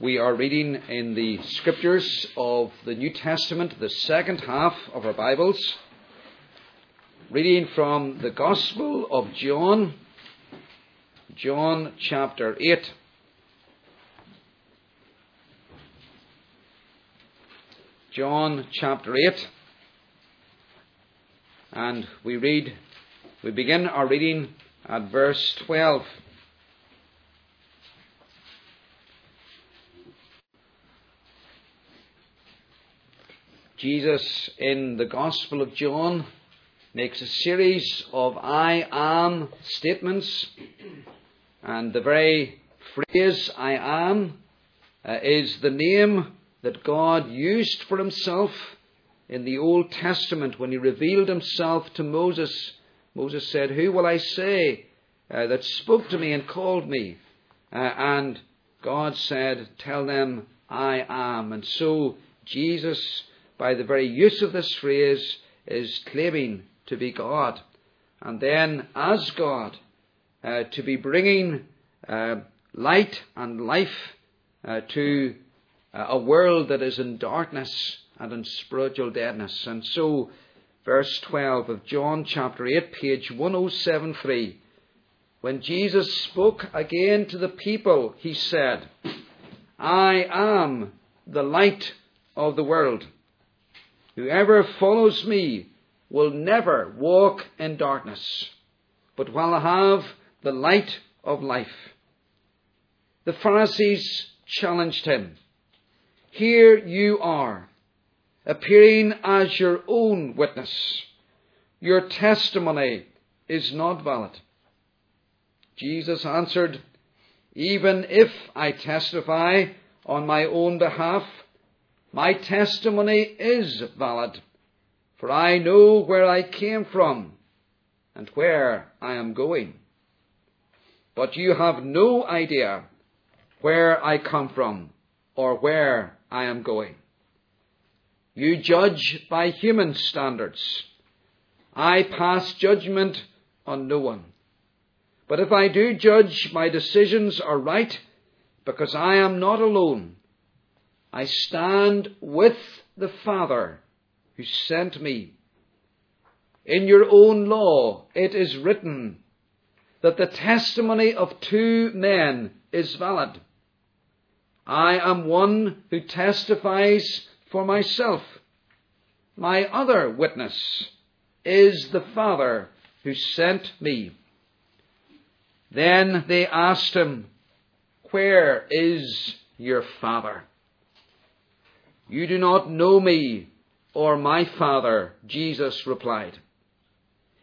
We are reading in the scriptures of the New Testament, the second half of our Bibles. Reading from the Gospel of John, John chapter 8. John chapter 8. And we read, we begin our reading at verse 12. Jesus in the Gospel of John makes a series of I am statements, and the very phrase I am uh, is the name that God used for himself in the Old Testament when he revealed himself to Moses. Moses said, Who will I say uh, that spoke to me and called me? Uh, and God said, Tell them I am. And so Jesus by the very use of this phrase, is claiming to be God. And then, as God, uh, to be bringing uh, light and life uh, to uh, a world that is in darkness and in spiritual deadness. And so, verse 12 of John chapter 8, page 1073, when Jesus spoke again to the people, he said, I am the light of the world. Whoever follows me will never walk in darkness, but will have the light of life. The Pharisees challenged him. Here you are, appearing as your own witness. Your testimony is not valid. Jesus answered, Even if I testify on my own behalf, my testimony is valid, for I know where I came from and where I am going. But you have no idea where I come from or where I am going. You judge by human standards. I pass judgment on no one. But if I do judge, my decisions are right because I am not alone. I stand with the Father who sent me. In your own law it is written that the testimony of two men is valid. I am one who testifies for myself. My other witness is the Father who sent me. Then they asked him, Where is your Father? You do not know me or my Father, Jesus replied.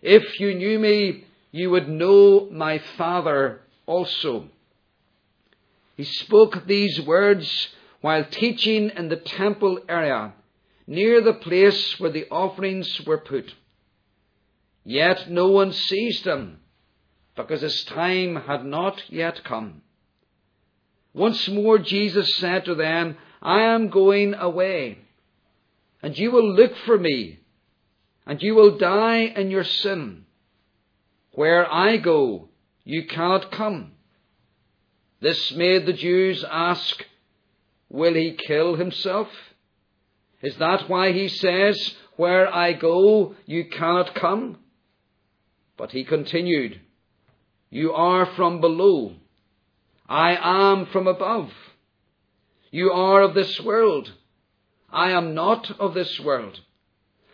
If you knew me, you would know my Father also. He spoke these words while teaching in the temple area, near the place where the offerings were put. Yet no one seized him, because his time had not yet come. Once more Jesus said to them, I am going away, and you will look for me, and you will die in your sin. Where I go, you cannot come. This made the Jews ask, Will he kill himself? Is that why he says, Where I go, you cannot come? But he continued, You are from below. I am from above. You are of this world. I am not of this world.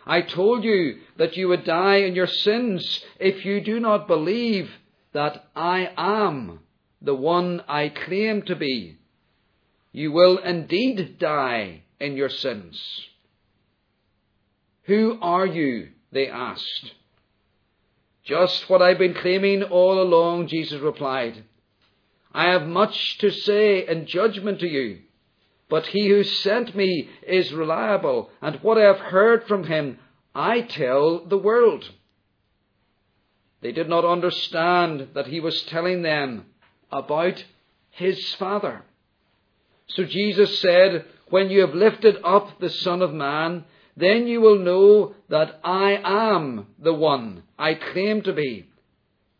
I told you that you would die in your sins if you do not believe that I am the one I claim to be. You will indeed die in your sins. Who are you? They asked. Just what I've been claiming all along, Jesus replied. I have much to say in judgment to you. But he who sent me is reliable, and what I have heard from him I tell the world. They did not understand that he was telling them about his Father. So Jesus said, When you have lifted up the Son of Man, then you will know that I am the one I claim to be,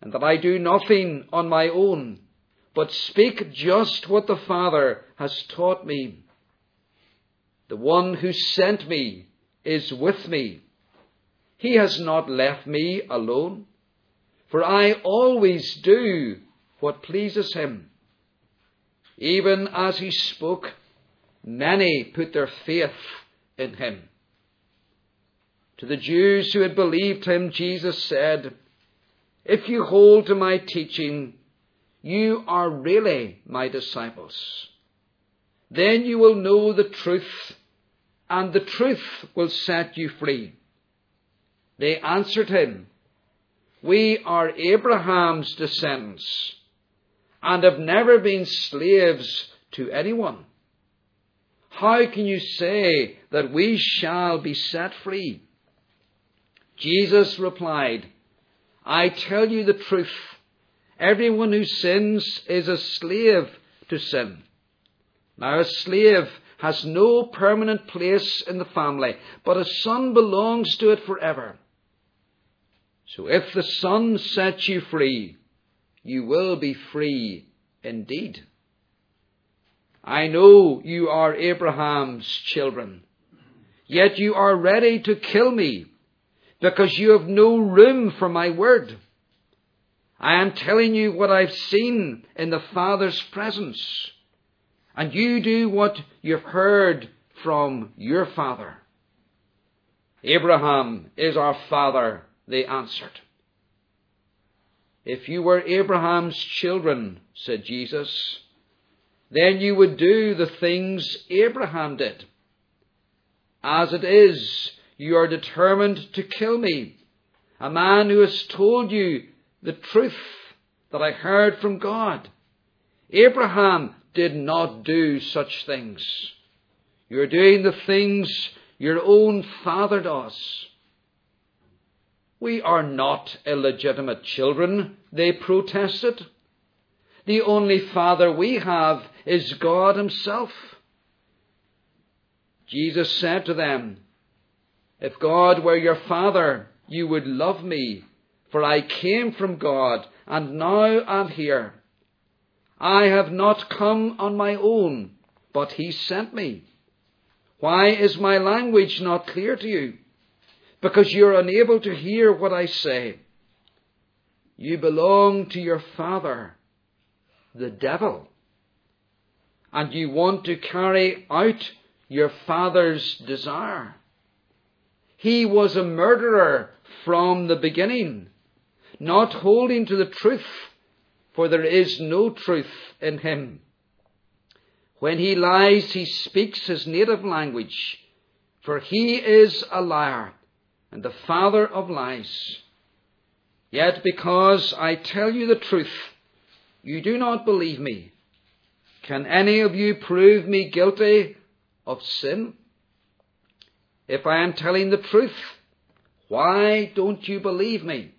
and that I do nothing on my own. But speak just what the Father has taught me. The one who sent me is with me. He has not left me alone, for I always do what pleases him. Even as he spoke, many put their faith in him. To the Jews who had believed him, Jesus said, If you hold to my teaching, you are really my disciples. Then you will know the truth, and the truth will set you free. They answered him, We are Abraham's descendants, and have never been slaves to anyone. How can you say that we shall be set free? Jesus replied, I tell you the truth. Everyone who sins is a slave to sin. Now, a slave has no permanent place in the family, but a son belongs to it forever. So if the Son sets you free, you will be free indeed. I know you are Abraham's children, yet you are ready to kill me because you have no room for my word. I am telling you what I've seen in the Father's presence, and you do what you've heard from your father. Abraham is our father, they answered. If you were Abraham's children, said Jesus, then you would do the things Abraham did. As it is, you are determined to kill me, a man who has told you the truth that I heard from God. Abraham did not do such things. You're doing the things your own father does. We are not illegitimate children, they protested. The only father we have is God Himself. Jesus said to them, If God were your father, you would love me for I came from God, and now am here. I have not come on my own, but he sent me. Why is my language not clear to you? Because you're unable to hear what I say. You belong to your father, the devil, and you want to carry out your father's desire. He was a murderer from the beginning not holding to the truth, for there is no truth in him. When he lies, he speaks his native language, for he is a liar and the father of lies. Yet because I tell you the truth, you do not believe me. Can any of you prove me guilty of sin? If I am telling the truth, why don't you believe me?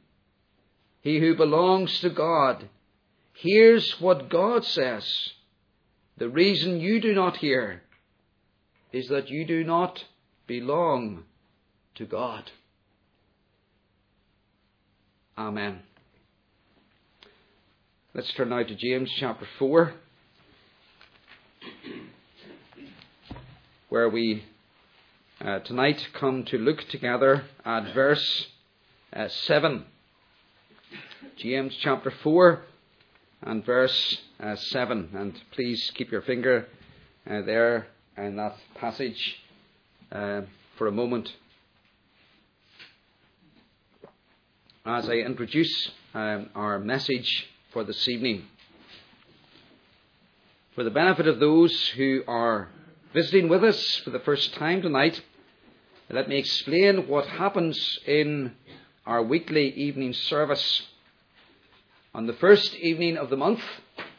He who belongs to God, hears what God says. The reason you do not hear is that you do not belong to God. Amen. Let's turn now to James chapter 4, where we uh, tonight come to look together at verse uh, 7. James chapter 4 and verse uh, 7. And please keep your finger uh, there in that passage uh, for a moment. As I introduce um, our message for this evening, for the benefit of those who are visiting with us for the first time tonight, let me explain what happens in our weekly evening service on the first evening of the month,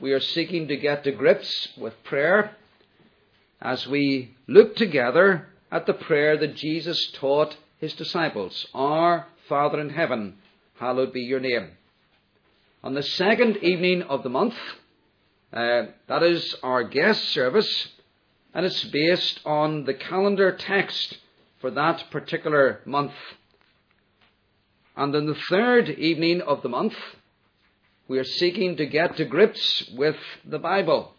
we are seeking to get to grips with prayer as we look together at the prayer that Jesus taught his disciples Our Father in heaven, hallowed be your name. On the second evening of the month, uh, that is our guest service, and it's based on the calendar text for that particular month. And then the third evening of the month, we are seeking to get to grips with the Bible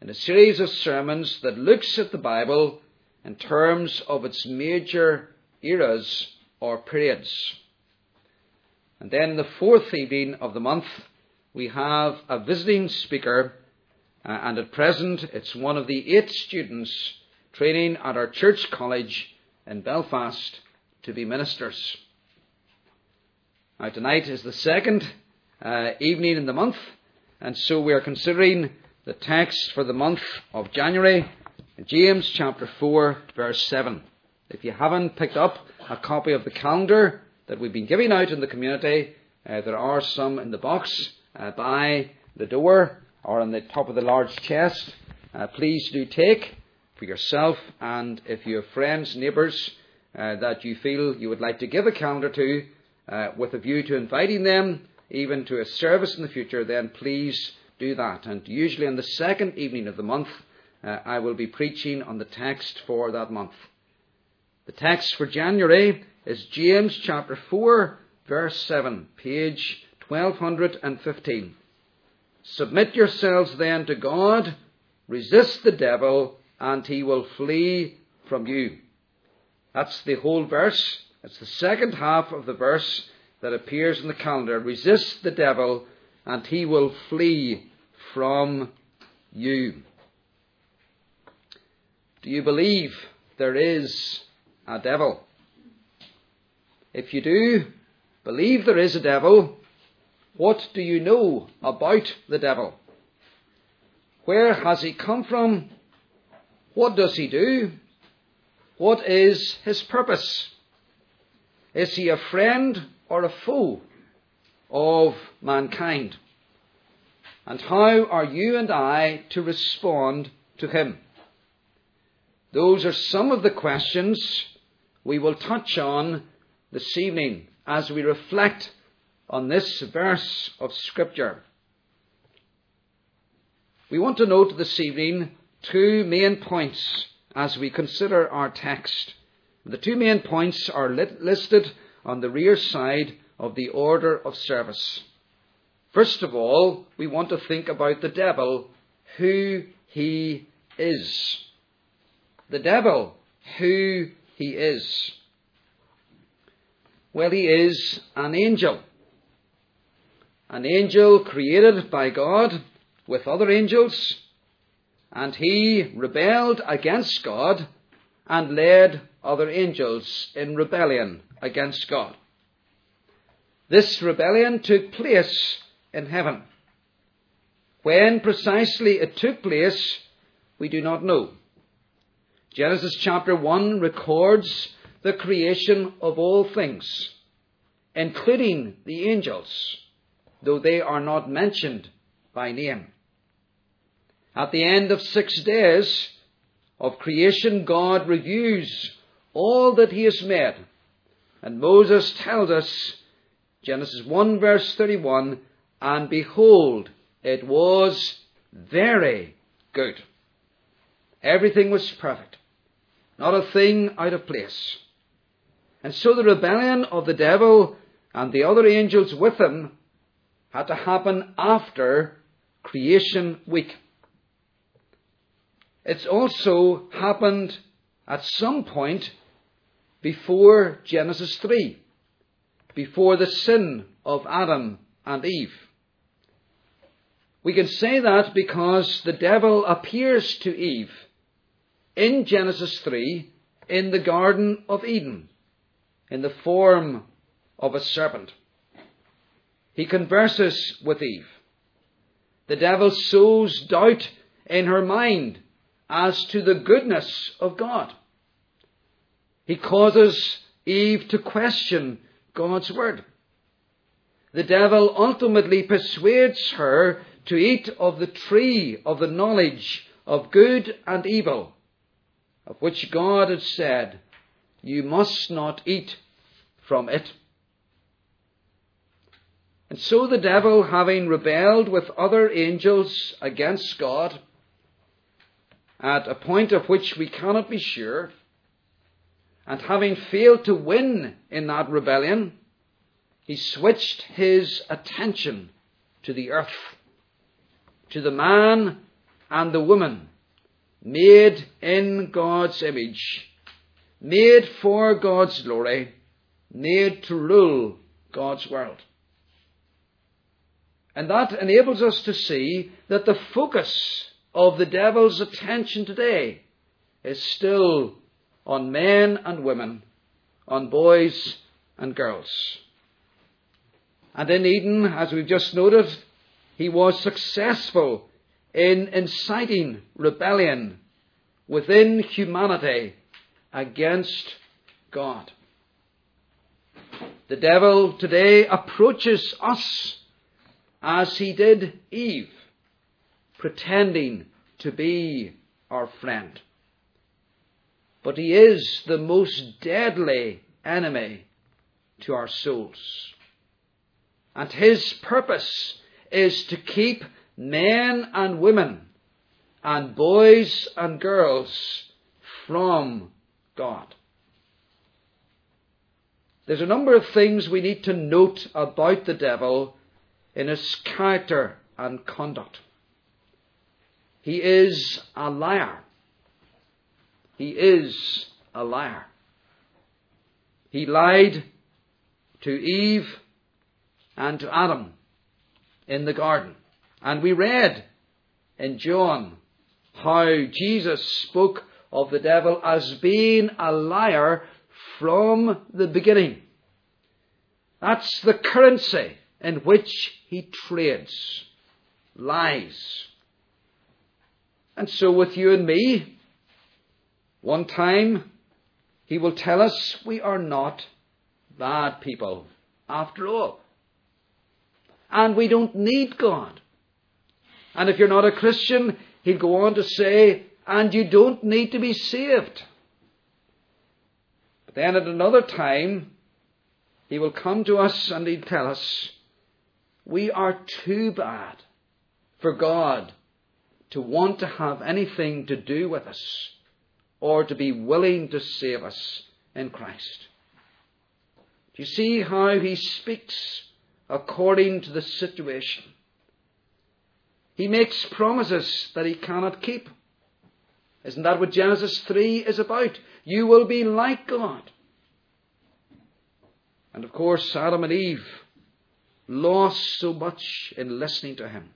in a series of sermons that looks at the Bible in terms of its major eras or periods. And then the fourth evening of the month, we have a visiting speaker, uh, and at present it's one of the eight students training at our church college in Belfast to be ministers. Now, tonight is the second uh, evening in the month, and so we are considering the text for the month of January, James chapter 4, verse 7. If you haven't picked up a copy of the calendar that we've been giving out in the community, uh, there are some in the box uh, by the door or on the top of the large chest. Uh, please do take for yourself and if you have friends, neighbours uh, that you feel you would like to give a calendar to uh, with a view to inviting them even to a service in the future, then please do that. And usually on the second evening of the month, uh, I will be preaching on the text for that month. The text for January is James chapter 4, verse 7, page 1215. Submit yourselves then to God, resist the devil, and he will flee from you. That's the whole verse. It's the second half of the verse that appears in the calendar. Resist the devil, and he will flee from you. Do you believe there is a devil? If you do believe there is a devil, what do you know about the devil? Where has he come from? What does he do? What is his purpose? Is he a friend or a foe of mankind? And how are you and I to respond to him? Those are some of the questions we will touch on this evening as we reflect on this verse of Scripture. We want to note this evening two main points as we consider our text. The two main points are listed on the rear side of the order of service. First of all, we want to think about the devil, who he is. The devil, who he is. Well, he is an angel. An angel created by God with other angels, and he rebelled against God and led other angels in rebellion against God. This rebellion took place in heaven. When precisely it took place, we do not know. Genesis chapter 1 records the creation of all things, including the angels, though they are not mentioned by name. At the end of six days of creation, God reviews all that He has made and Moses tells us, Genesis 1 verse 31, and behold, it was very good. Everything was perfect. Not a thing out of place. And so the rebellion of the devil and the other angels with him had to happen after creation week. It's also happened at some point before Genesis 3, before the sin of Adam and Eve. We can say that because the devil appears to Eve in Genesis 3 in the Garden of Eden in the form of a serpent. He converses with Eve. The devil sows doubt in her mind as to the goodness of God. He causes Eve to question God's word. The devil ultimately persuades her to eat of the tree of the knowledge of good and evil, of which God had said, You must not eat from it. And so the devil, having rebelled with other angels against God, at a point of which we cannot be sure, and having failed to win in that rebellion, he switched his attention to the earth, to the man and the woman made in God's image, made for God's glory, made to rule God's world. And that enables us to see that the focus of the devil's attention today is still on men and women, on boys and girls. And in Eden, as we've just noted, he was successful in inciting rebellion within humanity against God. The devil today approaches us as he did Eve, pretending to be our friend. But he is the most deadly enemy to our souls. And his purpose is to keep men and women and boys and girls from God. There's a number of things we need to note about the devil in his character and conduct. He is a liar. He is a liar. He lied to Eve and to Adam in the garden. And we read in John how Jesus spoke of the devil as being a liar from the beginning. That's the currency in which he trades. Lies. And so with you and me, one time he will tell us we are not bad people after all. And we don't need God. And if you're not a Christian, he'll go on to say, and you don't need to be saved. But then at another time, he will come to us and he'll tell us, we are too bad for God to want to have anything to do with us or to be willing to save us in Christ. Do you see how he speaks according to the situation? He makes promises that he cannot keep. Isn't that what Genesis 3 is about? You will be like God. And of course, Adam and Eve lost so much in listening to him.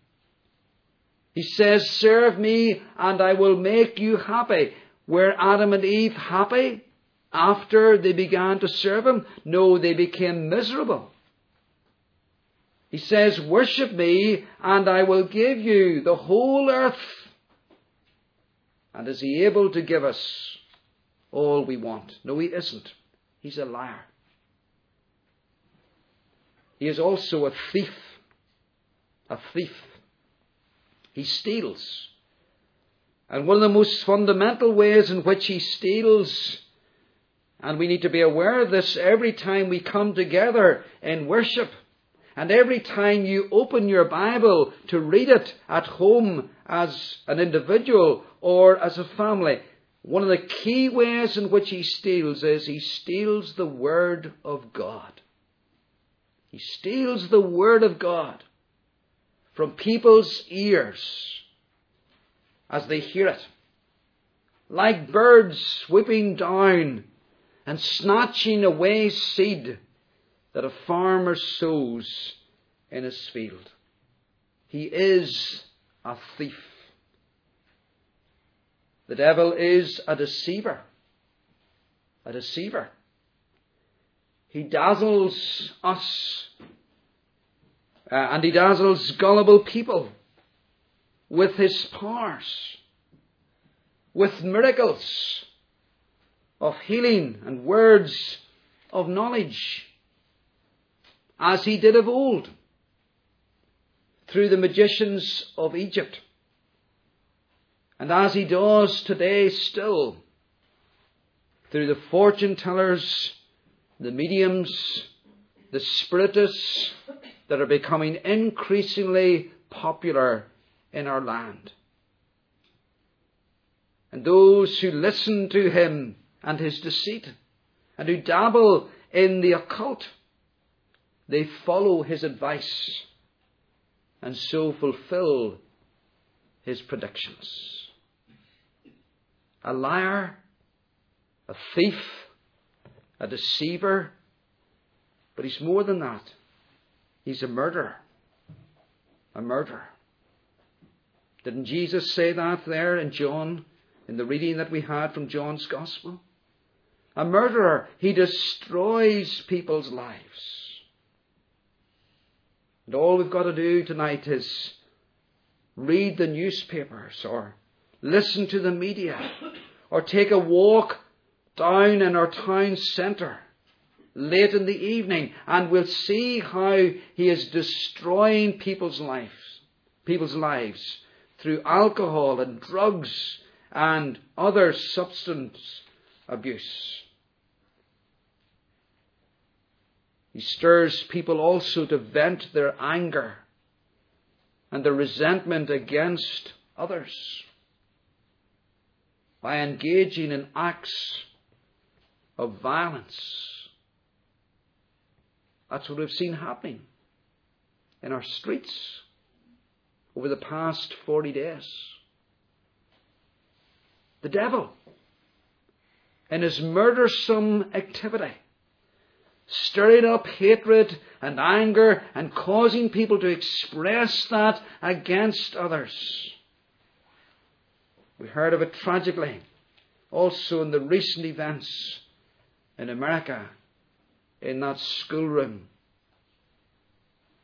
He says, Serve me and I will make you happy. Were Adam and Eve happy after they began to serve him? No, they became miserable. He says, Worship me and I will give you the whole earth. And is he able to give us all we want? No, he isn't. He's a liar. He is also a thief. A thief. He steals. And one of the most fundamental ways in which he steals, and we need to be aware of this every time we come together in worship, and every time you open your Bible to read it at home as an individual or as a family, one of the key ways in which he steals is he steals the Word of God. He steals the Word of God from people's ears as they hear it. Like birds swooping down and snatching away seed that a farmer sows in his field. He is a thief. The devil is a deceiver. A deceiver. He dazzles us uh, and he dazzles gullible people with his powers, with miracles of healing and words of knowledge, as he did of old through the magicians of Egypt, and as he does today still through the fortune tellers the mediums, the spiritists that are becoming increasingly popular in our land. And those who listen to him and his deceit and who dabble in the occult, they follow his advice and so fulfill his predictions. A liar, a thief, a deceiver, but he's more than that. He's a murderer. A murderer. Didn't Jesus say that there in John, in the reading that we had from John's Gospel? A murderer, he destroys people's lives. And all we've got to do tonight is read the newspapers or listen to the media or take a walk down in our town centre late in the evening and we'll see how he is destroying people's lives, people's lives through alcohol and drugs and other substance abuse. He stirs people also to vent their anger and their resentment against others by engaging in acts of violence. That's what we've seen happening in our streets over the past 40 days. The devil, in his murdersome activity, stirring up hatred and anger and causing people to express that against others. We heard of it tragically also in the recent events in America in that schoolroom.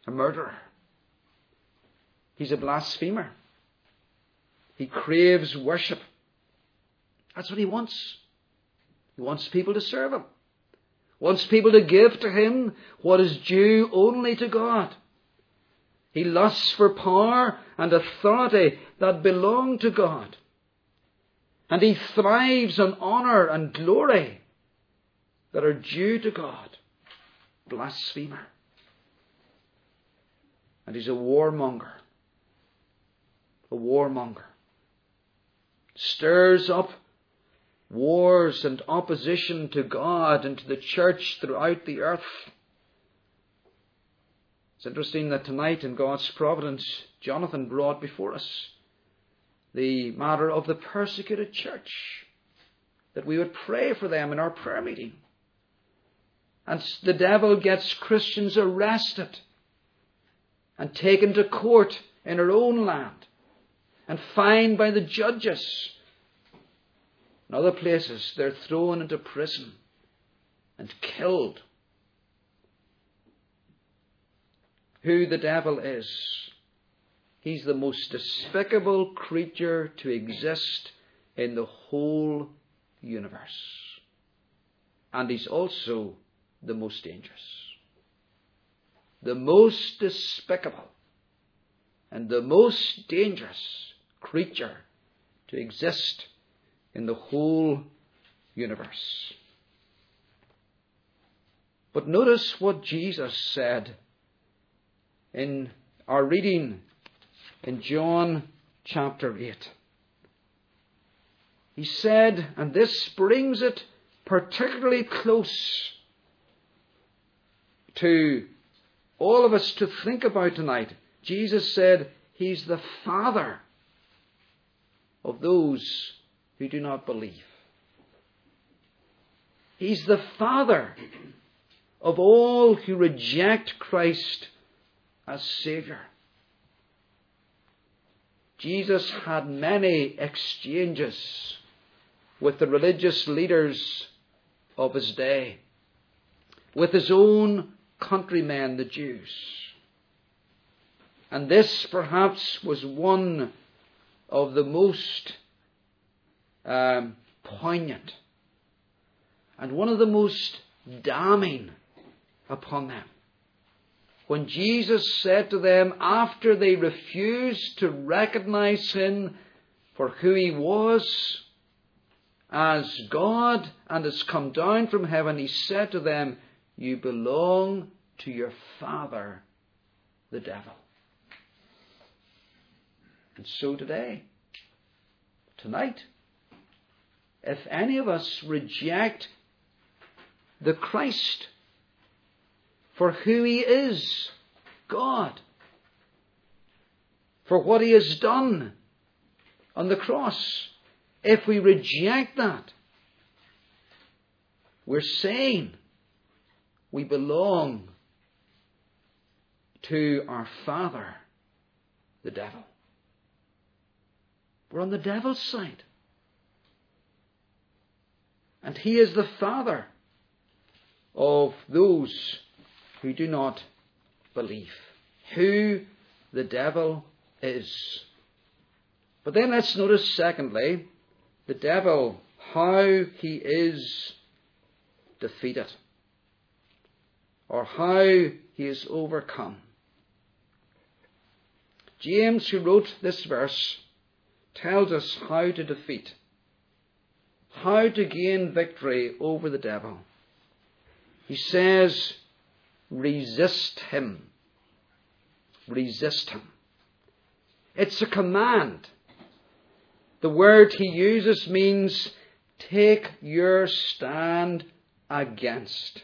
A murderer. He's a blasphemer. He craves worship. That's what he wants. He wants people to serve him wants people to give to him what is due only to God. He lusts for power and authority that belong to God. And he thrives on honour and glory that are due to God. Blasphemer. And he's a warmonger. A warmonger. Stirs up wars and opposition to God and to the church throughout the earth. It's interesting that tonight in God's providence, Jonathan brought before us the matter of the persecuted church, that we would pray for them in our prayer meeting. And the devil gets Christians arrested and taken to court in our own land and fined by the judges in other places, they're thrown into prison and killed. Who the devil is, he's the most despicable creature to exist in the whole universe. And he's also the most dangerous. The most despicable and the most dangerous creature to exist in the whole universe. But notice what Jesus said in our reading in John chapter 8. He said, and this brings it particularly close to all of us to think about tonight. Jesus said, He's the Father of those who do not believe. He's the Father of all who reject Christ as Saviour. Jesus had many exchanges with the religious leaders of his day, with his own countrymen, the Jews. And this perhaps was one of the most um, poignant and one of the most damning upon them. When Jesus said to them, after they refused to recognize him for who he was as God and has come down from heaven, he said to them, You belong to your father, the devil. And so today, tonight, if any of us reject the Christ for who he is, God, for what he has done on the cross. If we reject that, we're saying we belong to our Father, the devil. We're on the devil's side. And he is the father of those who do not believe. Who the devil is. But then let's notice, secondly, the devil, how he is defeated, or how he is overcome. James, who wrote this verse, tells us how to defeat, how to gain victory over the devil. He says, resist him. Resist him. It's a command. The word he uses means take your stand against.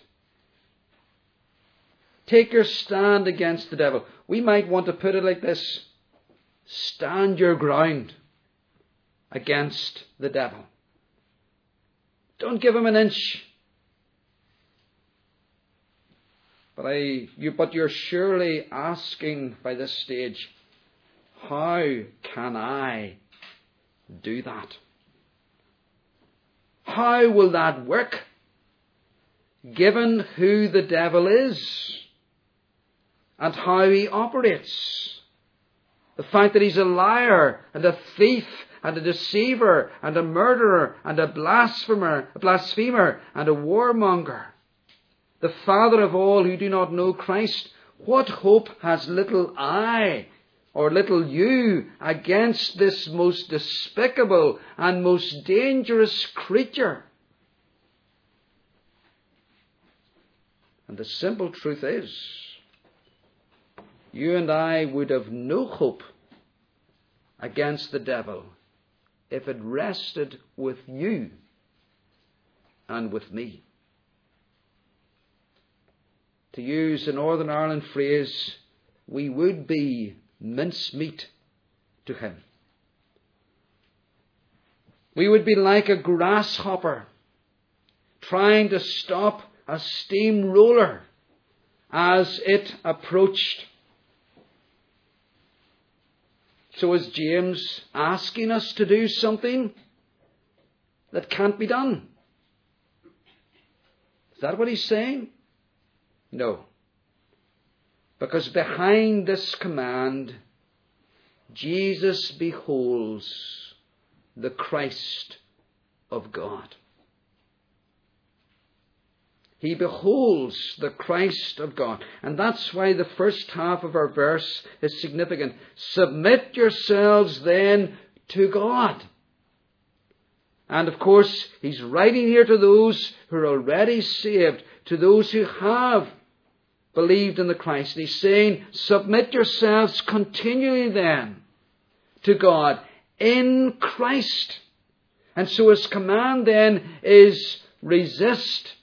Take your stand against the devil. We might want to put it like this stand your ground against the devil. Don't give him an inch. But I, you, but you're surely asking by this stage, how can I do that? How will that work? Given who the devil is and how he operates. The fact that he's a liar and a thief and a deceiver and a murderer and a blasphemer, a blasphemer and a warmonger. The father of all who do not know Christ. What hope has little I or little you against this most despicable and most dangerous creature? And the simple truth is, you and I would have no hope against the devil if it rested with you and with me. To use a Northern Ireland phrase, we would be mincemeat to him. We would be like a grasshopper trying to stop a steamroller as it approached. So is James asking us to do something that can't be done? Is that what he's saying? No. Because behind this command, Jesus beholds the Christ of God. He beholds the Christ of God. And that's why the first half of our verse is significant. Submit yourselves then to God. And of course, he's writing here to those who are already saved, to those who have believed in the Christ. And he's saying, submit yourselves continually then to God in Christ. And so his command then is resist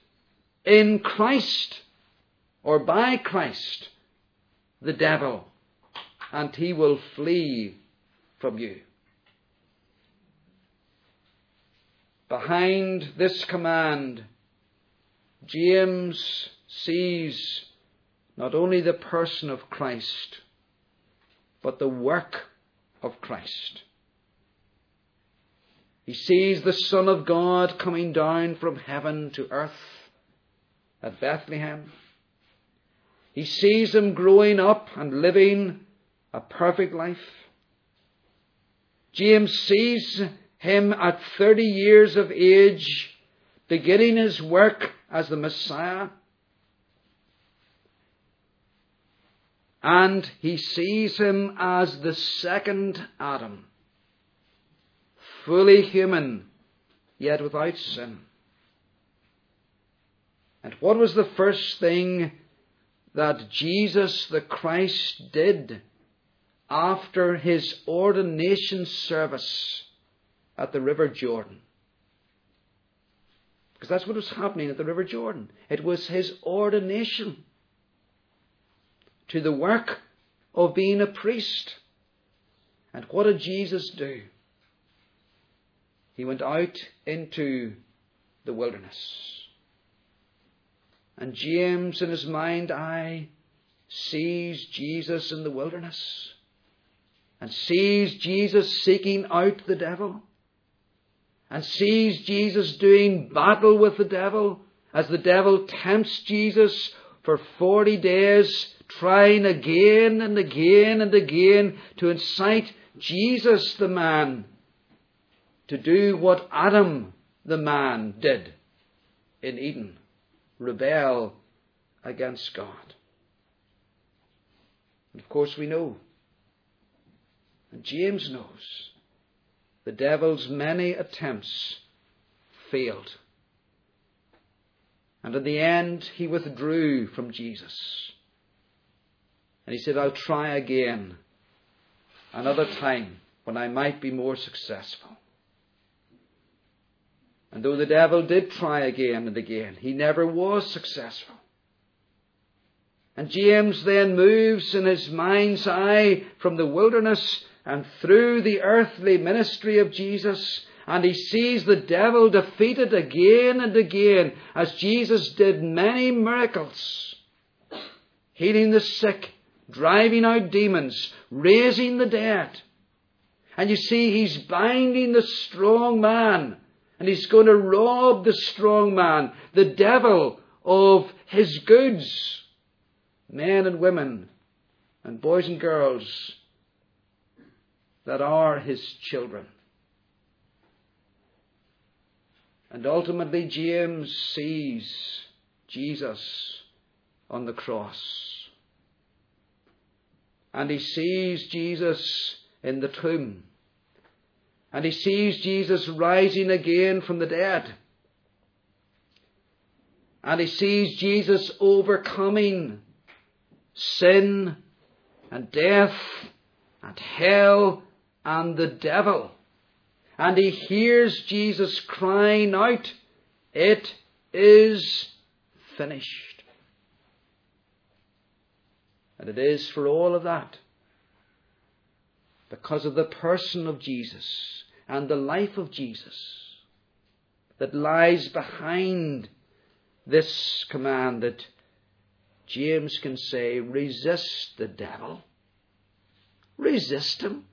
in Christ or by Christ the devil, and he will flee from you. Behind this command, James sees not only the person of Christ, but the work of Christ. He sees the Son of God coming down from heaven to earth at Bethlehem. He sees him growing up and living a perfect life. James sees him at 30 years of age beginning his work as the Messiah. And he sees him as the second Adam, fully human, yet without sin. And what was the first thing that Jesus the Christ did after his ordination service at the River Jordan? Because that's what was happening at the River Jordan. It was his ordination to the work of being a priest, And what did Jesus do? He went out into the wilderness. And James, in his mind eye, sees Jesus in the wilderness and sees Jesus seeking out the devil and sees Jesus doing battle with the devil as the devil tempts Jesus for 40 days, trying again and again and again to incite Jesus the man to do what Adam the man did in Eden rebel against God. And of course, we know, and James knows, the devil's many attempts failed. And in the end, he withdrew from Jesus. And he said, I'll try again another time when I might be more successful. And though the devil did try again and again, he never was successful. And James then moves in his mind's eye from the wilderness and through the earthly ministry of Jesus, and he sees the devil defeated again and again as Jesus did many miracles, healing the sick, driving out demons, raising the dead. And you see, he's binding the strong man and he's going to rob the strong man, the devil, of his goods. Men and women, and boys and girls that are his children. And ultimately, James sees Jesus on the cross. And he sees Jesus in the tomb. And he sees Jesus rising again from the dead. And he sees Jesus overcoming sin and death and hell and the devil. And he hears Jesus crying out, It is finished. And it is for all of that. Because of the person of Jesus and the life of Jesus that lies behind this command that James can say, resist the devil. Resist him.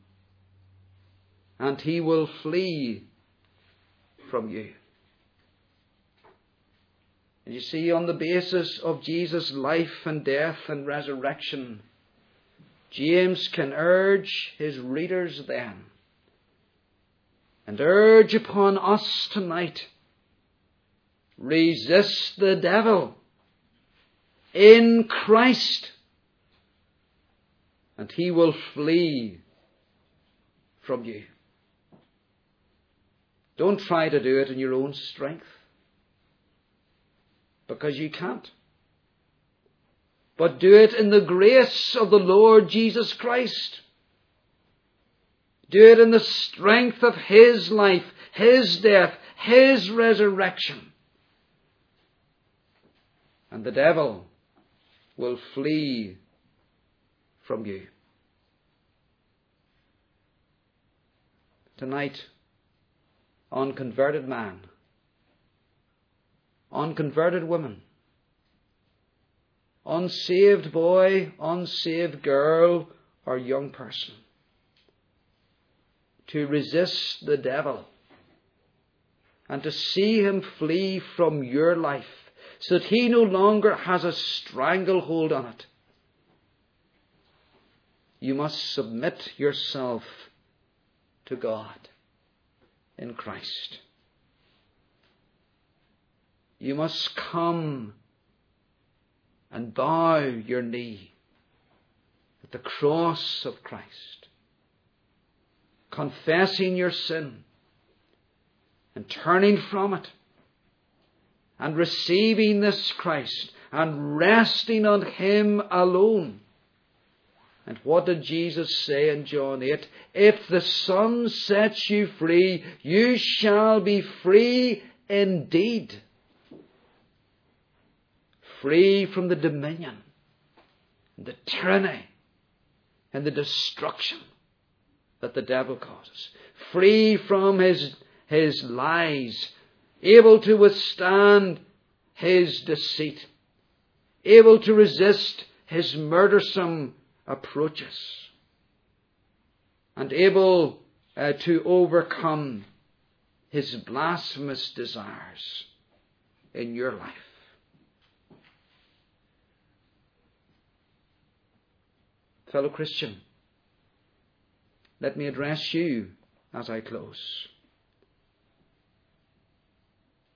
And he will flee from you. And you see, on the basis of Jesus' life and death and resurrection, James can urge his readers then and urge upon us tonight resist the devil in Christ, and he will flee from you. Don't try to do it in your own strength, because you can't. But do it in the grace of the Lord Jesus Christ. Do it in the strength of His life, His death, His resurrection. And the devil will flee from you. Tonight, unconverted man, unconverted woman, unsaved boy, unsaved girl, or young person to resist the devil and to see him flee from your life so that he no longer has a stranglehold on it. You must submit yourself to God in Christ. You must come and bow your knee at the cross of Christ confessing your sin and turning from it and receiving this Christ and resting on Him alone. And what did Jesus say in John 8? If the Son sets you free, you shall be free indeed. Free from the dominion, the tyranny, and the destruction that the devil causes, free from his, his lies, able to withstand his deceit, able to resist his murdersome approaches, and able uh, to overcome his blasphemous desires in your life. Fellow Christian, let me address you as I close.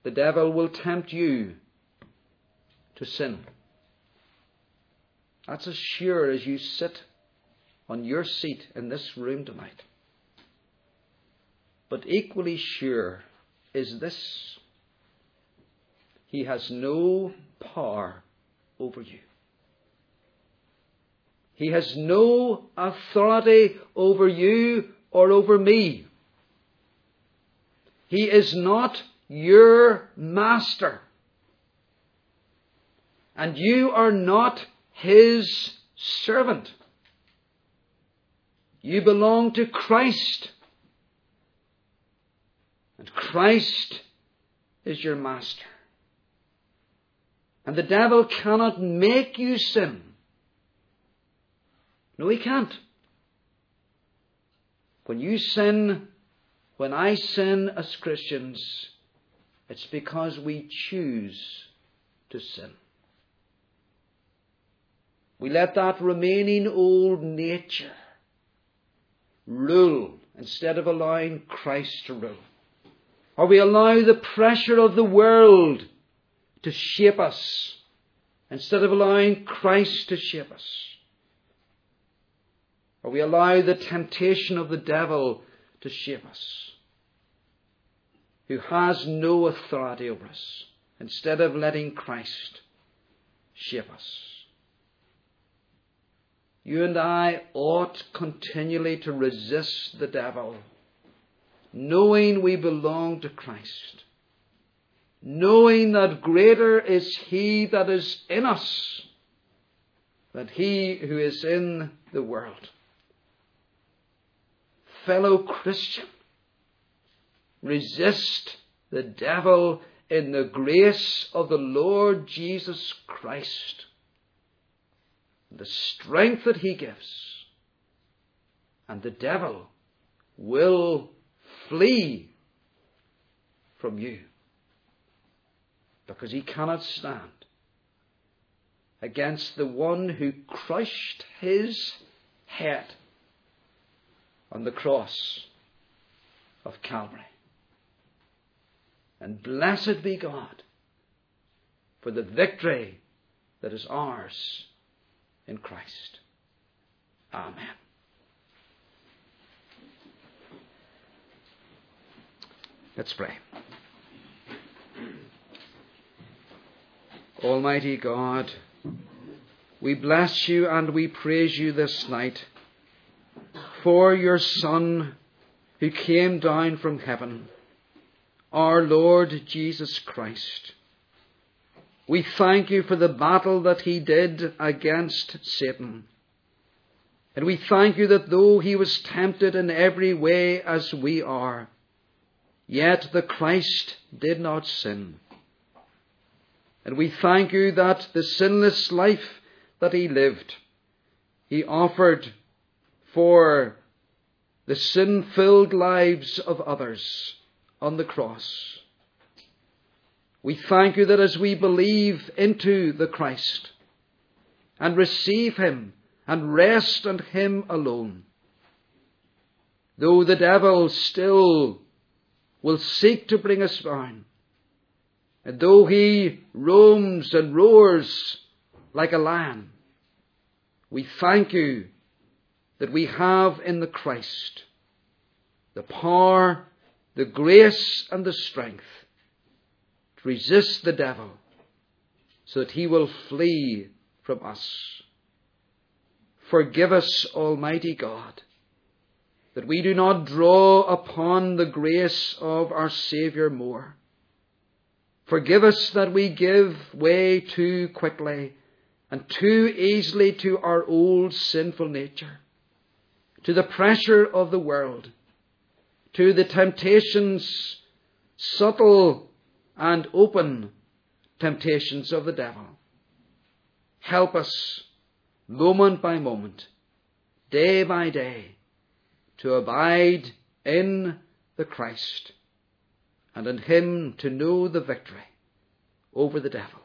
The devil will tempt you to sin. That's as sure as you sit on your seat in this room tonight. But equally sure is this He has no power over you. He has no authority over you or over me. He is not your master. And you are not his servant. You belong to Christ. And Christ is your master. And the devil cannot make you sin. No, he can't. When you sin, when I sin as Christians, it's because we choose to sin. We let that remaining old nature rule instead of allowing Christ to rule. Or we allow the pressure of the world to shape us instead of allowing Christ to shape us. Or we allow the temptation of the devil to shape us, who has no authority over us, instead of letting Christ shape us. You and I ought continually to resist the devil, knowing we belong to Christ, knowing that greater is He that is in us than He who is in the world fellow Christian. Resist the devil in the grace of the Lord Jesus Christ. The strength that he gives. And the devil will flee from you. Because he cannot stand against the one who crushed his head on the cross of Calvary. And blessed be God for the victory that is ours in Christ. Amen. Let's pray. Almighty God, we bless you and we praise you this night for your Son who came down from heaven, our Lord Jesus Christ. We thank you for the battle that he did against Satan. And we thank you that though he was tempted in every way as we are, yet the Christ did not sin. And we thank you that the sinless life that he lived, he offered for the sin filled lives of others on the cross. We thank you that as we believe into the Christ and receive Him and rest on Him alone, though the devil still will seek to bring us down, and though he roams and roars like a lion, we thank you that we have in the Christ the power, the grace, and the strength to resist the devil so that he will flee from us. Forgive us, Almighty God, that we do not draw upon the grace of our Saviour more. Forgive us that we give way too quickly and too easily to our old sinful nature to the pressure of the world, to the temptations, subtle and open temptations of the devil. Help us, moment by moment, day by day, to abide in the Christ and in Him to know the victory over the devil.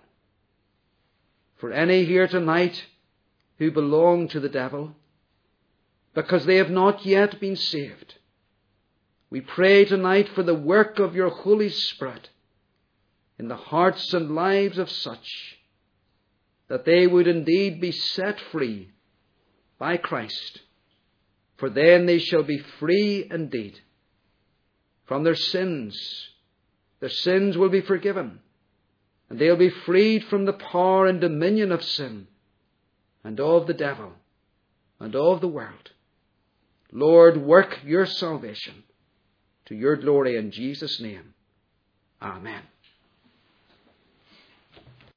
For any here tonight who belong to the devil, because they have not yet been saved, we pray tonight for the work of your Holy Spirit in the hearts and lives of such that they would indeed be set free by Christ, for then they shall be free indeed from their sins. Their sins will be forgiven, and they'll be freed from the power and dominion of sin, and of the devil, and of the world. Lord, work your salvation to your glory in Jesus' name. Amen.